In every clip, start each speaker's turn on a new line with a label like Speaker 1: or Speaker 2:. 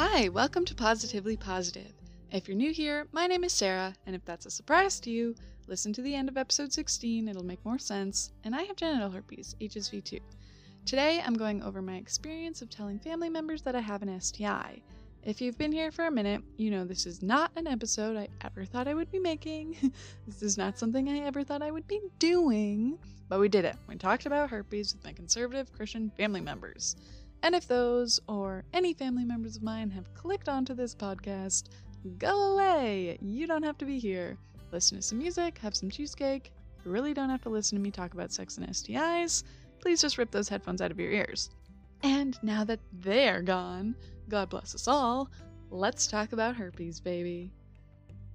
Speaker 1: Hi, welcome to Positively Positive. If you're new here, my name is Sarah, and if that's a surprise to you, listen to the end of episode 16, it'll make more sense. And I have genital herpes, HSV2. Today, I'm going over my experience of telling family members that I have an STI. If you've been here for a minute, you know this is not an episode I ever thought I would be making. this is not something I ever thought I would be doing. But we did it. We talked about herpes with my conservative Christian family members. And if those or any family members of mine have clicked onto this podcast, go away! You don't have to be here. Listen to some music, have some cheesecake. You really don't have to listen to me talk about sex and STIs. Please just rip those headphones out of your ears. And now that they're gone, God bless us all, let's talk about herpes, baby.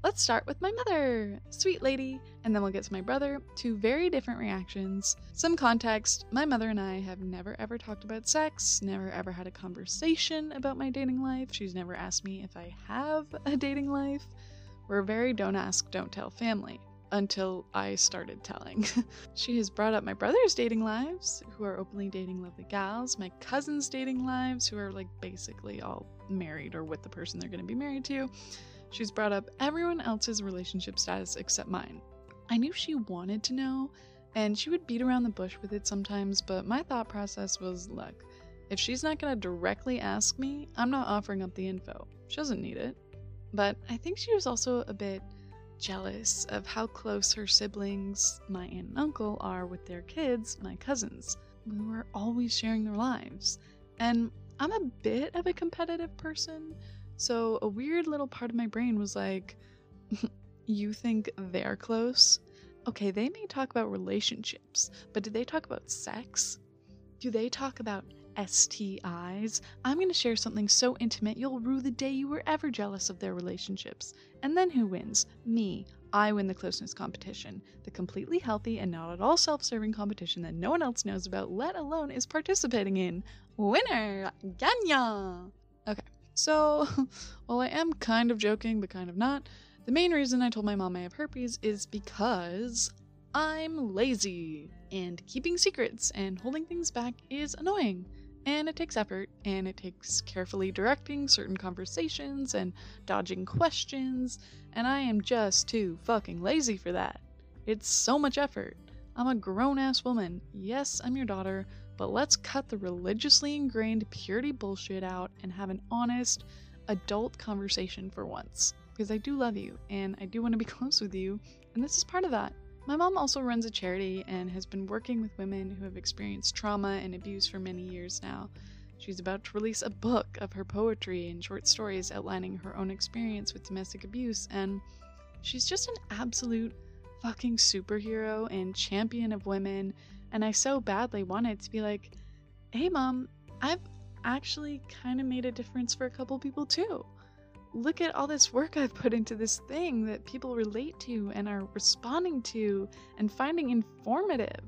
Speaker 1: Let's start with my mother, sweet lady, and then we'll get to my brother. Two very different reactions. Some context my mother and I have never ever talked about sex, never ever had a conversation about my dating life. She's never asked me if I have a dating life. We're very don't ask, don't tell family until I started telling. she has brought up my brother's dating lives, who are openly dating lovely gals, my cousin's dating lives, who are like basically all married or with the person they're going to be married to. She's brought up everyone else's relationship status except mine. I knew she wanted to know, and she would beat around the bush with it sometimes, but my thought process was look, if she's not to directly ask me, I'm not offering up the info. She doesn't need it. But I think she was also a bit jealous of how close her siblings, my aunt and uncle, are with their kids, my cousins. We were always sharing their lives. And I'm a bit of a competitive person, so a weird little part of my brain was like, You think they're close? Okay, they may talk about relationships, but do they talk about sex? Do they talk about STIs? I'm going to share something so intimate you'll rue the day you were ever jealous of their relationships. And then who wins? Me. I win the closeness competition, the completely healthy and not at all self serving competition that no one else knows about, let alone is participating in. Winner! Ganya! Okay, so, while I am kind of joking, but kind of not, the main reason I told my mom I have herpes is because I'm lazy, and keeping secrets and holding things back is annoying. And it takes effort, and it takes carefully directing certain conversations and dodging questions, and I am just too fucking lazy for that. It's so much effort. I'm a grown ass woman. Yes, I'm your daughter, but let's cut the religiously ingrained purity bullshit out and have an honest, adult conversation for once. Because I do love you and I do want to be close with you, and this is part of that. My mom also runs a charity and has been working with women who have experienced trauma and abuse for many years now. She's about to release a book of her poetry and short stories outlining her own experience with domestic abuse, and she's just an absolute fucking superhero and champion of women and I so badly wanted to be like, hey, mom, I've actually kind of made a difference for a couple people too. Look at all this work I've put into this thing that people relate to and are responding to and finding informative.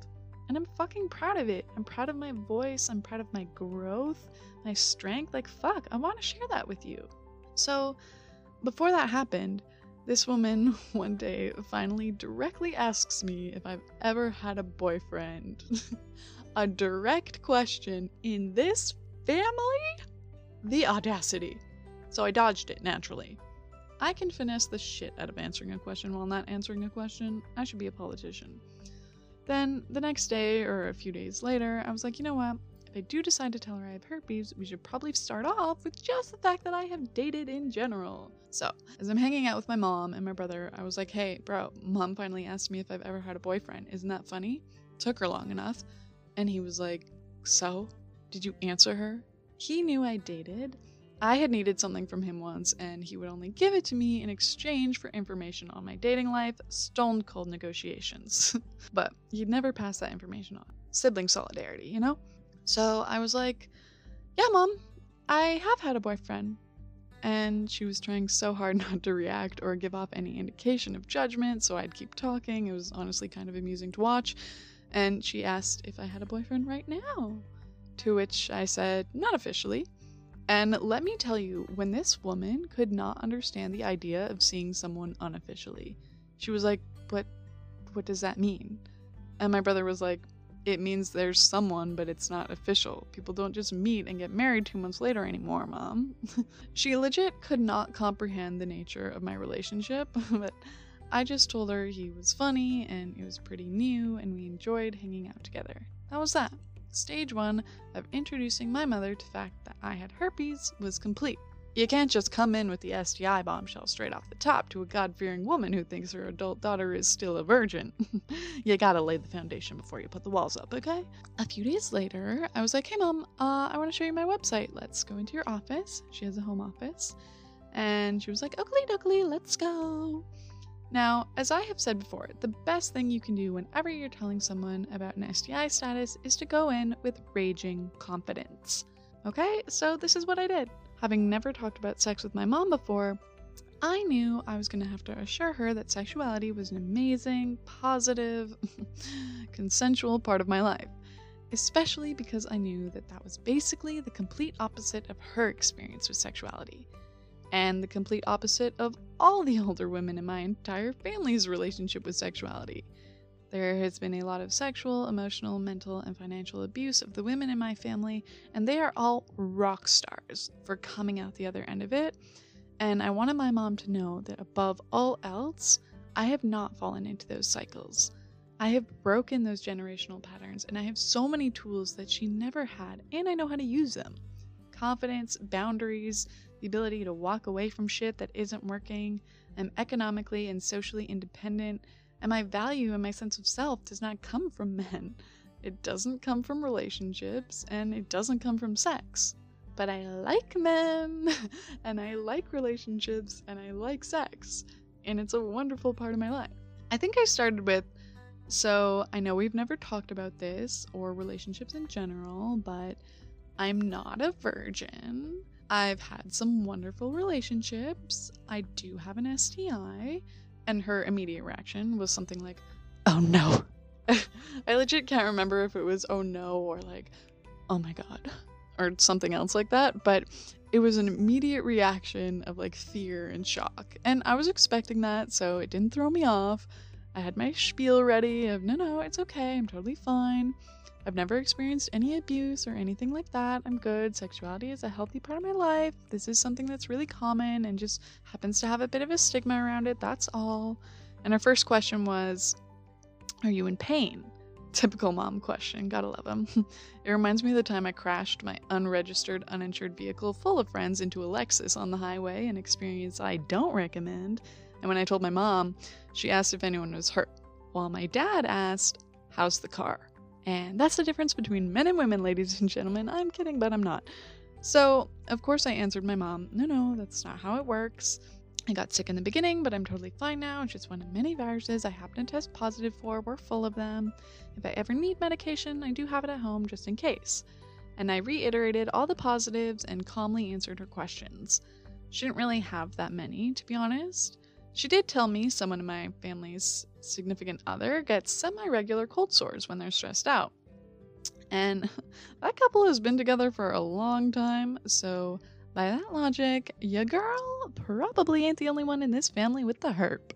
Speaker 1: And I'm fucking proud of it. I'm proud of my voice. I'm proud of my growth, my strength. Like, fuck, I want to share that with you. So, before that happened, this woman one day finally directly asks me if I've ever had a boyfriend. a direct question in this family? The audacity. So I dodged it naturally. I can finesse the shit out of answering a question while not answering a question. I should be a politician. Then, the next day or a few days later, I was like, you know what? I do decide to tell her I have herpes, we should probably start off with just the fact that I have dated in general. So, as I'm hanging out with my mom and my brother, I was like, hey, bro, mom finally asked me if I've ever had a boyfriend. Isn't that funny? Took her long enough. And he was like, so? Did you answer her? He knew I dated. I had needed something from him once, and he would only give it to me in exchange for information on my dating life, stone cold negotiations. but he'd never pass that information on. Sibling solidarity, you know? So I was like, Yeah, mom, I have had a boyfriend. And she was trying so hard not to react or give off any indication of judgment, so I'd keep talking. It was honestly kind of amusing to watch. And she asked if I had a boyfriend right now. To which I said, Not officially. And let me tell you, when this woman could not understand the idea of seeing someone unofficially, she was like, What what does that mean? And my brother was like, it means there's someone, but it's not official. People don't just meet and get married two months later anymore, mom. she legit could not comprehend the nature of my relationship, but I just told her he was funny and it was pretty new and we enjoyed hanging out together. That was that. Stage one of introducing my mother to the fact that I had herpes was complete. You can't just come in with the STI bombshell straight off the top to a God fearing woman who thinks her adult daughter is still a virgin. you gotta lay the foundation before you put the walls up, okay? A few days later, I was like, hey mom, uh, I wanna show you my website. Let's go into your office. She has a home office. And she was like, oakley dokley, let's go. Now, as I have said before, the best thing you can do whenever you're telling someone about an STI status is to go in with raging confidence. Okay, so this is what I did. Having never talked about sex with my mom before, I knew I was going to have to assure her that sexuality was an amazing, positive, consensual part of my life, especially because I knew that that was basically the complete opposite of her experience with sexuality, and the complete opposite of all the older women in my entire family's relationship with sexuality. There has been a lot of sexual, emotional, mental, and financial abuse of the women in my family, and they are all rock stars for coming out the other end of it. And I wanted my mom to know that above all else, I have not fallen into those cycles. I have broken those generational patterns, and I have so many tools that she never had, and I know how to use them confidence, boundaries, the ability to walk away from shit that isn't working. I'm economically and socially independent and my value and my sense of self does not come from men. It doesn't come from relationships, and it doesn't come from sex. But I like men, and I like relationships, and I like sex, and it's a wonderful part of my life. I think I started with so I know we've never talked about this or relationships in general, but I'm not a virgin. I've had some wonderful relationships. I do have an STI. And her immediate reaction was something like, oh no. I legit can't remember if it was oh no or like, oh my god, or something else like that, but it was an immediate reaction of like fear and shock. And I was expecting that, so it didn't throw me off. I had my spiel ready of no, no, it's okay, I'm totally fine. I've never experienced any abuse or anything like that. I'm good. Sexuality is a healthy part of my life. This is something that's really common and just happens to have a bit of a stigma around it. That's all. And our first question was Are you in pain? Typical mom question. Gotta love them. it reminds me of the time I crashed my unregistered, uninsured vehicle full of friends into a Lexus on the highway, an experience I don't recommend. And when I told my mom, she asked if anyone was hurt, while my dad asked, How's the car? And that's the difference between men and women, ladies and gentlemen. I'm kidding, but I'm not. So, of course, I answered my mom, no, no, that's not how it works. I got sick in the beginning, but I'm totally fine now. It's just one of many viruses I happen to test positive for. We're full of them. If I ever need medication, I do have it at home just in case. And I reiterated all the positives and calmly answered her questions. She didn't really have that many, to be honest. She did tell me someone in my family's significant other gets semi regular cold sores when they're stressed out. And that couple has been together for a long time, so by that logic, your girl probably ain't the only one in this family with the herp.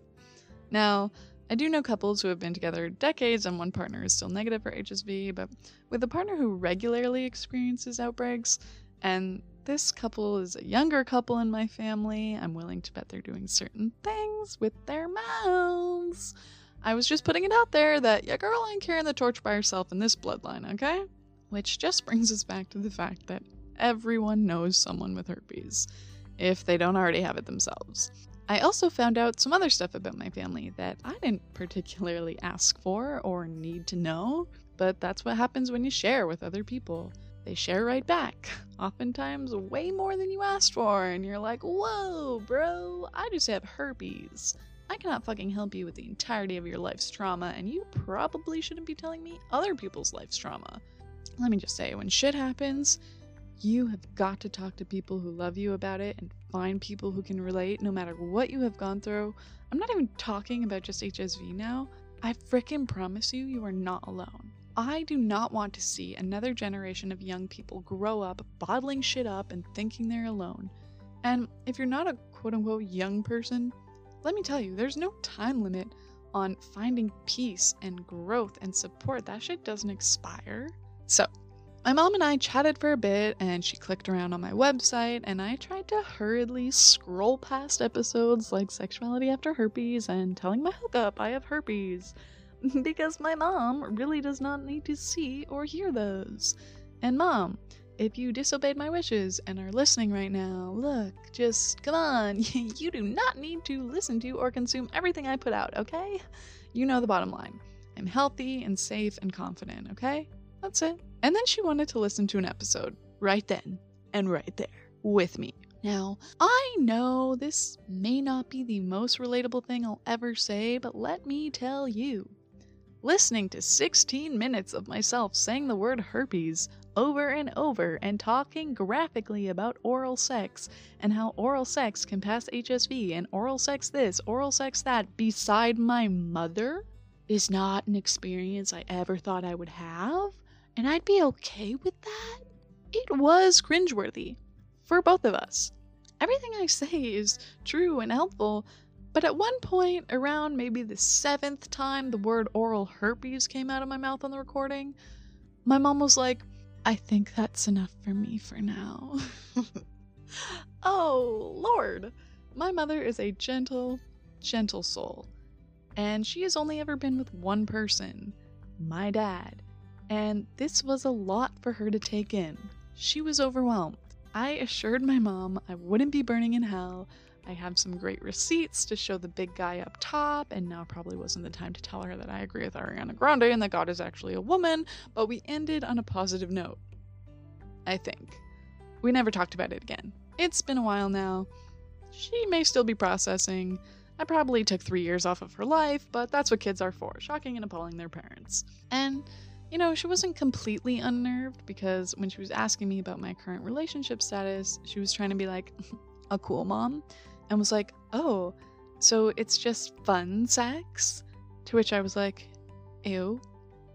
Speaker 1: Now, I do know couples who have been together decades and one partner is still negative for HSV, but with a partner who regularly experiences outbreaks, and this couple is a younger couple in my family. I'm willing to bet they're doing certain things with their mouths. I was just putting it out there that your girl ain't carrying the torch by herself in this bloodline, okay? Which just brings us back to the fact that everyone knows someone with herpes, if they don't already have it themselves. I also found out some other stuff about my family that I didn't particularly ask for or need to know, but that's what happens when you share with other people they share right back, oftentimes way more than you asked for, and you're like, whoa, bro, I just have herpes. I cannot fucking help you with the entirety of your life's trauma, and you probably shouldn't be telling me other people's life's trauma. Let me just say, when shit happens, you have got to talk to people who love you about it and find people who can relate no matter what you have gone through. I'm not even talking about just HSV now. I fricking promise you, you are not alone. I do not want to see another generation of young people grow up bottling shit up and thinking they're alone. And if you're not a quote unquote young person, let me tell you, there's no time limit on finding peace and growth and support. That shit doesn't expire. So, my mom and I chatted for a bit, and she clicked around on my website, and I tried to hurriedly scroll past episodes like Sexuality After Herpes and Telling My Hookup I Have Herpes, because my mom really does not need to see or hear those. And mom, if you disobeyed my wishes and are listening right now, look, just come on. you do not need to listen to or consume everything I put out, okay? You know the bottom line. I'm healthy and safe and confident, okay? That's it. And then she wanted to listen to an episode right then and right there with me. Now, I know this may not be the most relatable thing I'll ever say, but let me tell you. Listening to 16 minutes of myself saying the word herpes over and over and talking graphically about oral sex and how oral sex can pass HSV and oral sex this, oral sex that beside my mother is not an experience I ever thought I would have, and I'd be okay with that. It was cringeworthy for both of us. Everything I say is true and helpful, but at one point, around maybe the seventh time the word oral herpes came out of my mouth on the recording, my mom was like, I think that's enough for me for now. oh, Lord. My mother is a gentle, gentle soul. And she has only ever been with one person, my dad. And this was a lot for her to take in. She was overwhelmed. I assured my mom I wouldn't be burning in hell, I have some great receipts to show the big guy up top, and now probably wasn't the time to tell her that I agree with Ariana Grande and that God is actually a woman, but we ended on a positive note. I think. We never talked about it again. It's been a while now. She may still be processing. I probably took three years off of her life, but that's what kids are for shocking and appalling their parents. And, you know, she wasn't completely unnerved because when she was asking me about my current relationship status, she was trying to be like, a cool mom and was like, Oh, so it's just fun sex? To which I was like, Ew,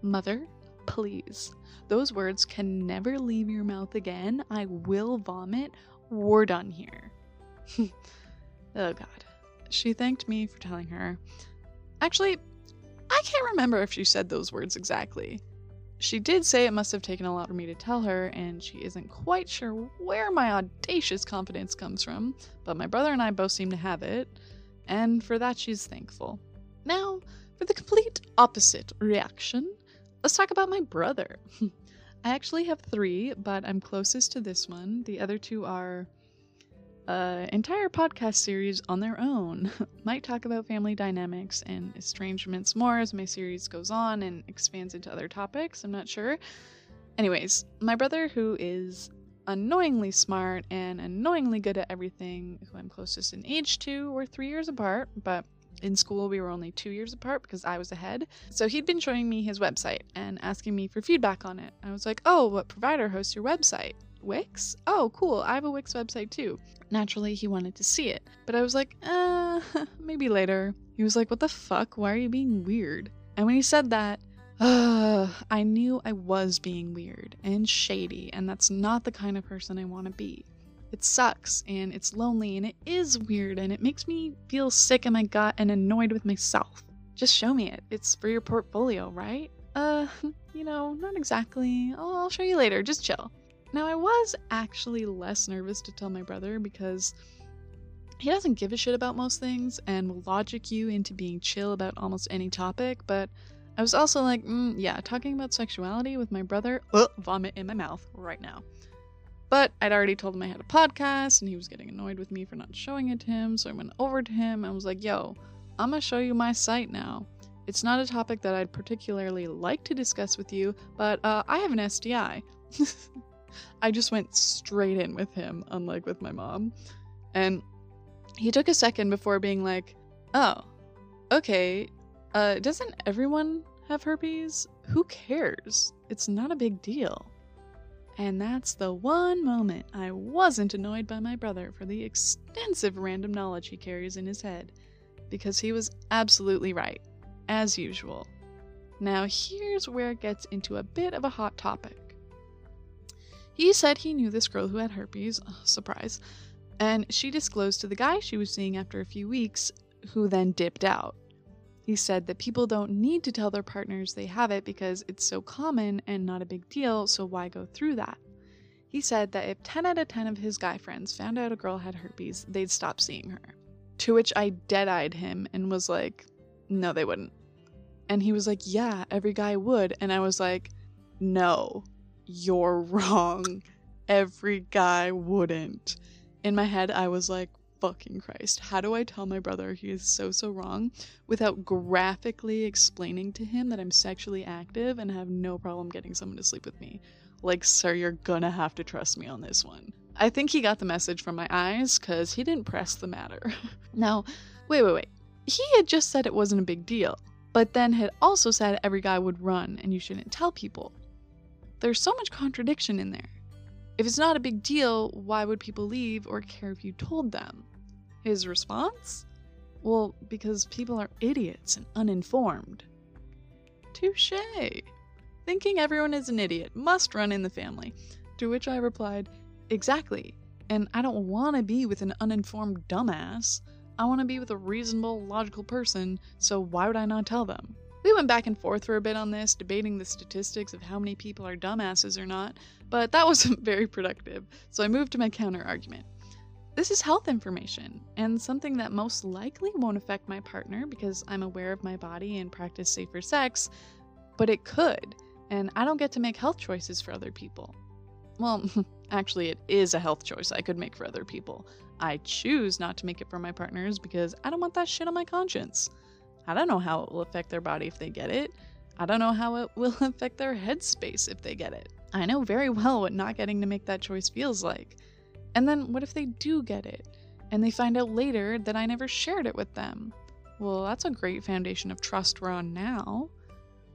Speaker 1: mother, please. Those words can never leave your mouth again. I will vomit. We're done here. oh god. She thanked me for telling her. Actually, I can't remember if she said those words exactly. She did say it must have taken a lot for me to tell her, and she isn't quite sure where my audacious confidence comes from, but my brother and I both seem to have it, and for that she's thankful. Now, for the complete opposite reaction, let's talk about my brother. I actually have three, but I'm closest to this one. The other two are an entire podcast series on their own. Might talk about family dynamics and estrangements more as my series goes on and expands into other topics. I'm not sure. Anyways, my brother, who is annoyingly smart and annoyingly good at everything, who I'm closest in age to, we're three years apart, but in school we were only two years apart because I was ahead. So he'd been showing me his website and asking me for feedback on it. I was like, oh, what provider hosts your website? Wix? Oh, cool. I have a Wix website too. Naturally, he wanted to see it. But I was like, uh, maybe later. He was like, what the fuck? Why are you being weird? And when he said that, uh, I knew I was being weird and shady, and that's not the kind of person I want to be. It sucks, and it's lonely, and it is weird, and it makes me feel sick in my gut and annoyed with myself. Just show me it. It's for your portfolio, right? Uh, you know, not exactly. I'll show you later. Just chill. Now, I was actually less nervous to tell my brother because he doesn't give a shit about most things and will logic you into being chill about almost any topic, but I was also like, mm, yeah, talking about sexuality with my brother, uh, vomit in my mouth right now. But I'd already told him I had a podcast and he was getting annoyed with me for not showing it to him, so I went over to him and was like, yo, I'm gonna show you my site now. It's not a topic that I'd particularly like to discuss with you, but uh, I have an STI. I just went straight in with him, unlike with my mom. And he took a second before being like, oh, okay, uh, doesn't everyone have herpes? Who cares? It's not a big deal. And that's the one moment I wasn't annoyed by my brother for the extensive random knowledge he carries in his head, because he was absolutely right, as usual. Now, here's where it gets into a bit of a hot topic. He said he knew this girl who had herpes, oh, surprise, and she disclosed to the guy she was seeing after a few weeks, who then dipped out. He said that people don't need to tell their partners they have it because it's so common and not a big deal, so why go through that? He said that if 10 out of 10 of his guy friends found out a girl had herpes, they'd stop seeing her. To which I dead eyed him and was like, no, they wouldn't. And he was like, yeah, every guy would. And I was like, no, you're wrong. Every guy wouldn't. In my head, I was like, fucking Christ, how do I tell my brother he is so, so wrong without graphically explaining to him that I'm sexually active and have no problem getting someone to sleep with me? Like, sir, you're gonna have to trust me on this one. I think he got the message from my eyes because he didn't press the matter. now, wait, wait, wait. He had just said it wasn't a big deal, but then had also said every guy would run and you shouldn't tell people. There's so much contradiction in there. If it's not a big deal, why would people leave or care if you told them? His response? Well, because people are idiots and uninformed. Touche. Thinking everyone is an idiot must run in the family. To which I replied, Exactly. And I don't want to be with an uninformed dumbass. I want to be with a reasonable, logical person, so why would I not tell them? We went back and forth for a bit on this, debating the statistics of how many people are dumbasses or not, but that wasn't very productive, so I moved to my counter argument. This is health information, and something that most likely won't affect my partner because I'm aware of my body and practice safer sex, but it could, and I don't get to make health choices for other people. Well, actually, it is a health choice I could make for other people. I choose not to make it for my partners because I don't want that shit on my conscience. I don't know how it will affect their body if they get it. I don't know how it will affect their headspace if they get it. I know very well what not getting to make that choice feels like. And then what if they do get it and they find out later that I never shared it with them? Well, that's a great foundation of trust we're on now.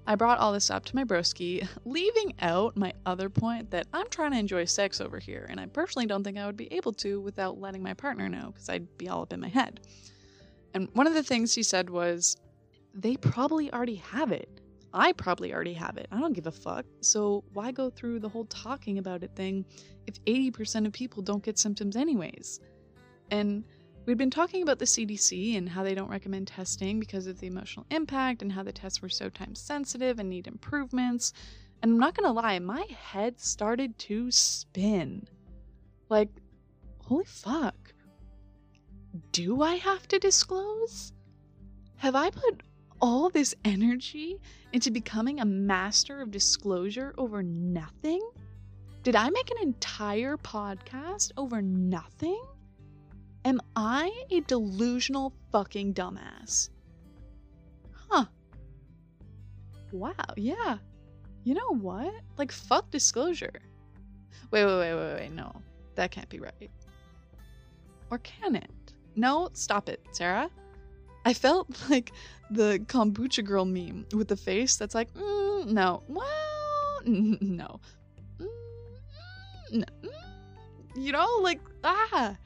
Speaker 1: I brought all this up to my broski, leaving out my other point that I'm trying to enjoy sex over here, and I personally don't think I would be able to without letting my partner know because I'd be all up in my head. And one of the things he said was, they probably already have it. I probably already have it. I don't give a fuck. So why go through the whole talking about it thing if 80% of people don't get symptoms anyways? And we'd been talking about the CDC and how they don't recommend testing because of the emotional impact and how the tests were so time sensitive and need improvements. And I'm not gonna lie, my head started to spin. Like, holy fuck do I have to disclose? Have I put all this energy into becoming a master of disclosure over nothing? Did I make an entire podcast over nothing? Am I a delusional fucking dumbass? Huh. Wow, yeah. You know what? Like, fuck disclosure. Wait, wait, wait, wait, wait, no. That can't be right. Or can it? No, stop it, Sarah. I felt like the kombucha girl meme with the face that's like, mm, no, well, no. Mm, no. Mm. You know, like, ah.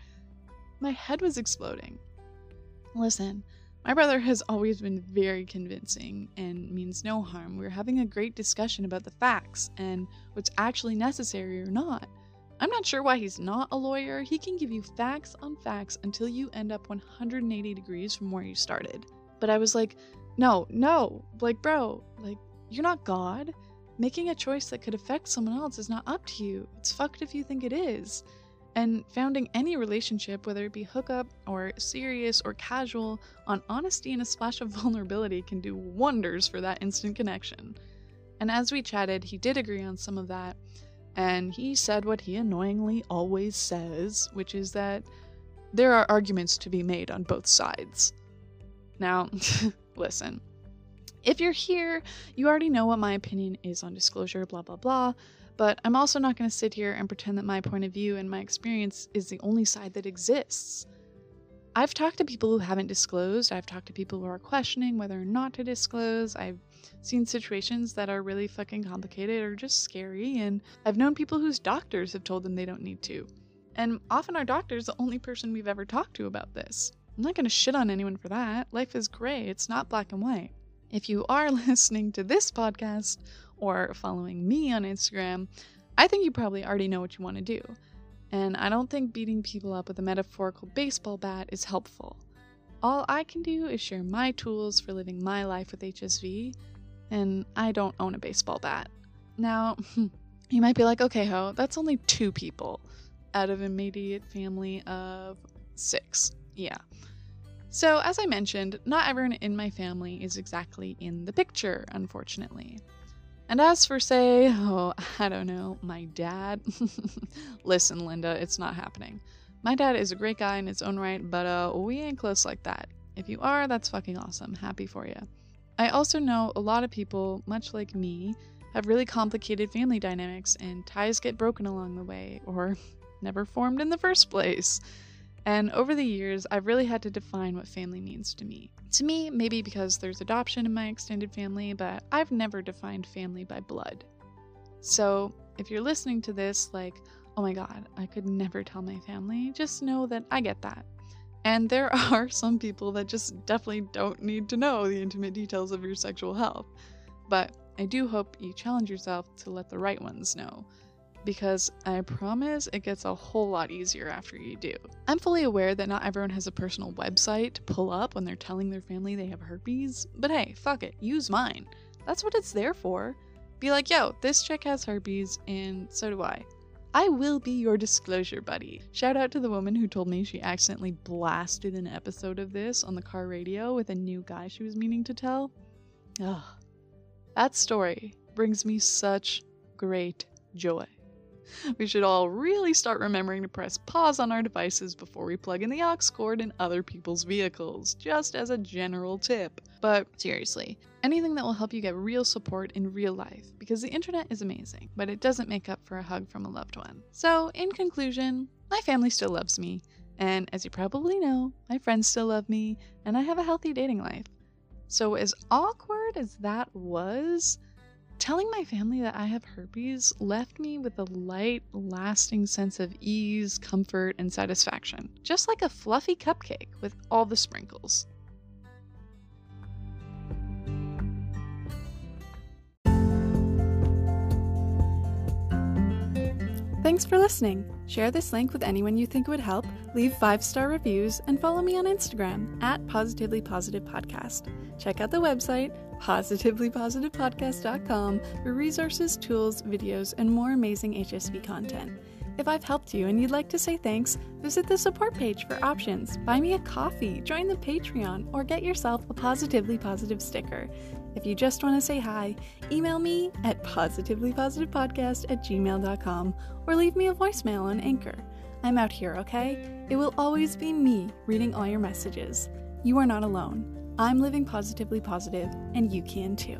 Speaker 1: My head was exploding. Listen, my brother has always been very convincing and means no harm. We're having a great discussion about the facts and what's actually necessary or not. I'm not sure why he's not a lawyer. He can give you facts on facts until you end up 180 degrees from where you started. But I was like, no, no, like, bro, like, you're not God. Making a choice that could affect someone else is not up to you. It's fucked if you think it is. And founding any relationship, whether it be hookup or serious or casual, on honesty and a splash of vulnerability can do wonders for that instant connection. And as we chatted, he did agree on some of that, and he said what he annoyingly always says, which is that there are arguments to be made on both sides. Now, listen. If you're here, you already know what my opinion is on disclosure, blah, blah, blah, but I'm also not going to sit here and pretend that my point of view and my experience is the only side that exists. I've talked to people who haven't disclosed. I've talked to people who are questioning whether or not to disclose. I've seen situations that are really fucking complicated or just scary, and I've known people whose doctors have told them they don't need to. And often our doctor's the only person we've ever talked to about this. I'm not gonna shit on anyone for that. Life is gray, it's not black and white. If you are listening to this podcast or following me on Instagram, I think you probably already know what you want to do and I don't think beating people up with a metaphorical baseball bat is helpful. All I can do is share my tools for living my life with HSV, and I don't own a baseball bat. Now, you might be like, okay, Ho, that's only two people out of an immediate family of six. Yeah. So, as I mentioned, not everyone in my family is exactly in the picture, unfortunately. And as for, say, oh, I don't know, my dad. Listen, Linda, it's not happening. My dad is a great guy in his own right, but uh, we ain't close like that. If you are, that's fucking awesome. Happy for you. I also know a lot of people, much like me, have really complicated family dynamics and ties get broken along the way, or never formed in the first place. And over the years, I've really had to define what family means to me. To me, maybe because there's adoption in my extended family, but I've never defined family by blood. So, if you're listening to this, like, oh my god, I could never tell my family, just know that I get that. And there are some people that just definitely don't need to know the intimate details of your sexual health. But I do hope you challenge yourself to let the right ones know because I promise it gets a whole lot easier after you do. I'm fully aware that not everyone has a personal website to pull up when they're telling their family they have herpes, but hey, fuck it, use mine. That's what it's there for. Be like, yo, this chick has herpes, and so do I. I will be your disclosure buddy. Shout out to the woman who told me she accidentally blasted an episode of this on the car radio with a new guy she was meaning to tell. Ugh. That story brings me such great joy. we should all really start remembering to press pause on our devices before we plug in the aux cord in other people's vehicles, just as a general tip. But seriously, anything that will help you get real support in real life, because the internet is amazing, but it doesn't make up for a hug from a loved one. So, in conclusion, my family still loves me, and as you probably know, my friends still love me, and I have a healthy dating life. So, as awkward as that was, Telling my family that I have herpes left me with a light, lasting sense of ease, comfort, and satisfaction, just like a fluffy cupcake with all the sprinkles. Thanks for listening. Share this link with anyone you think would help, leave five star reviews, and follow me on Instagram at Positively Positive Podcast. Check out the website, positivelypositivepodcast.com, for resources, tools, videos, and more amazing HSV content. If I've helped you and you'd like to say thanks, visit the support page for options, buy me a coffee, join the Patreon, or get yourself a Positively Positive sticker. If you just want to say hi, email me at positivelypositivepodcast at gmail.com or leave me a voicemail on Anchor. I'm out here, okay? It will always be me reading all your messages. You are not alone. I'm living positively positive, and you can too.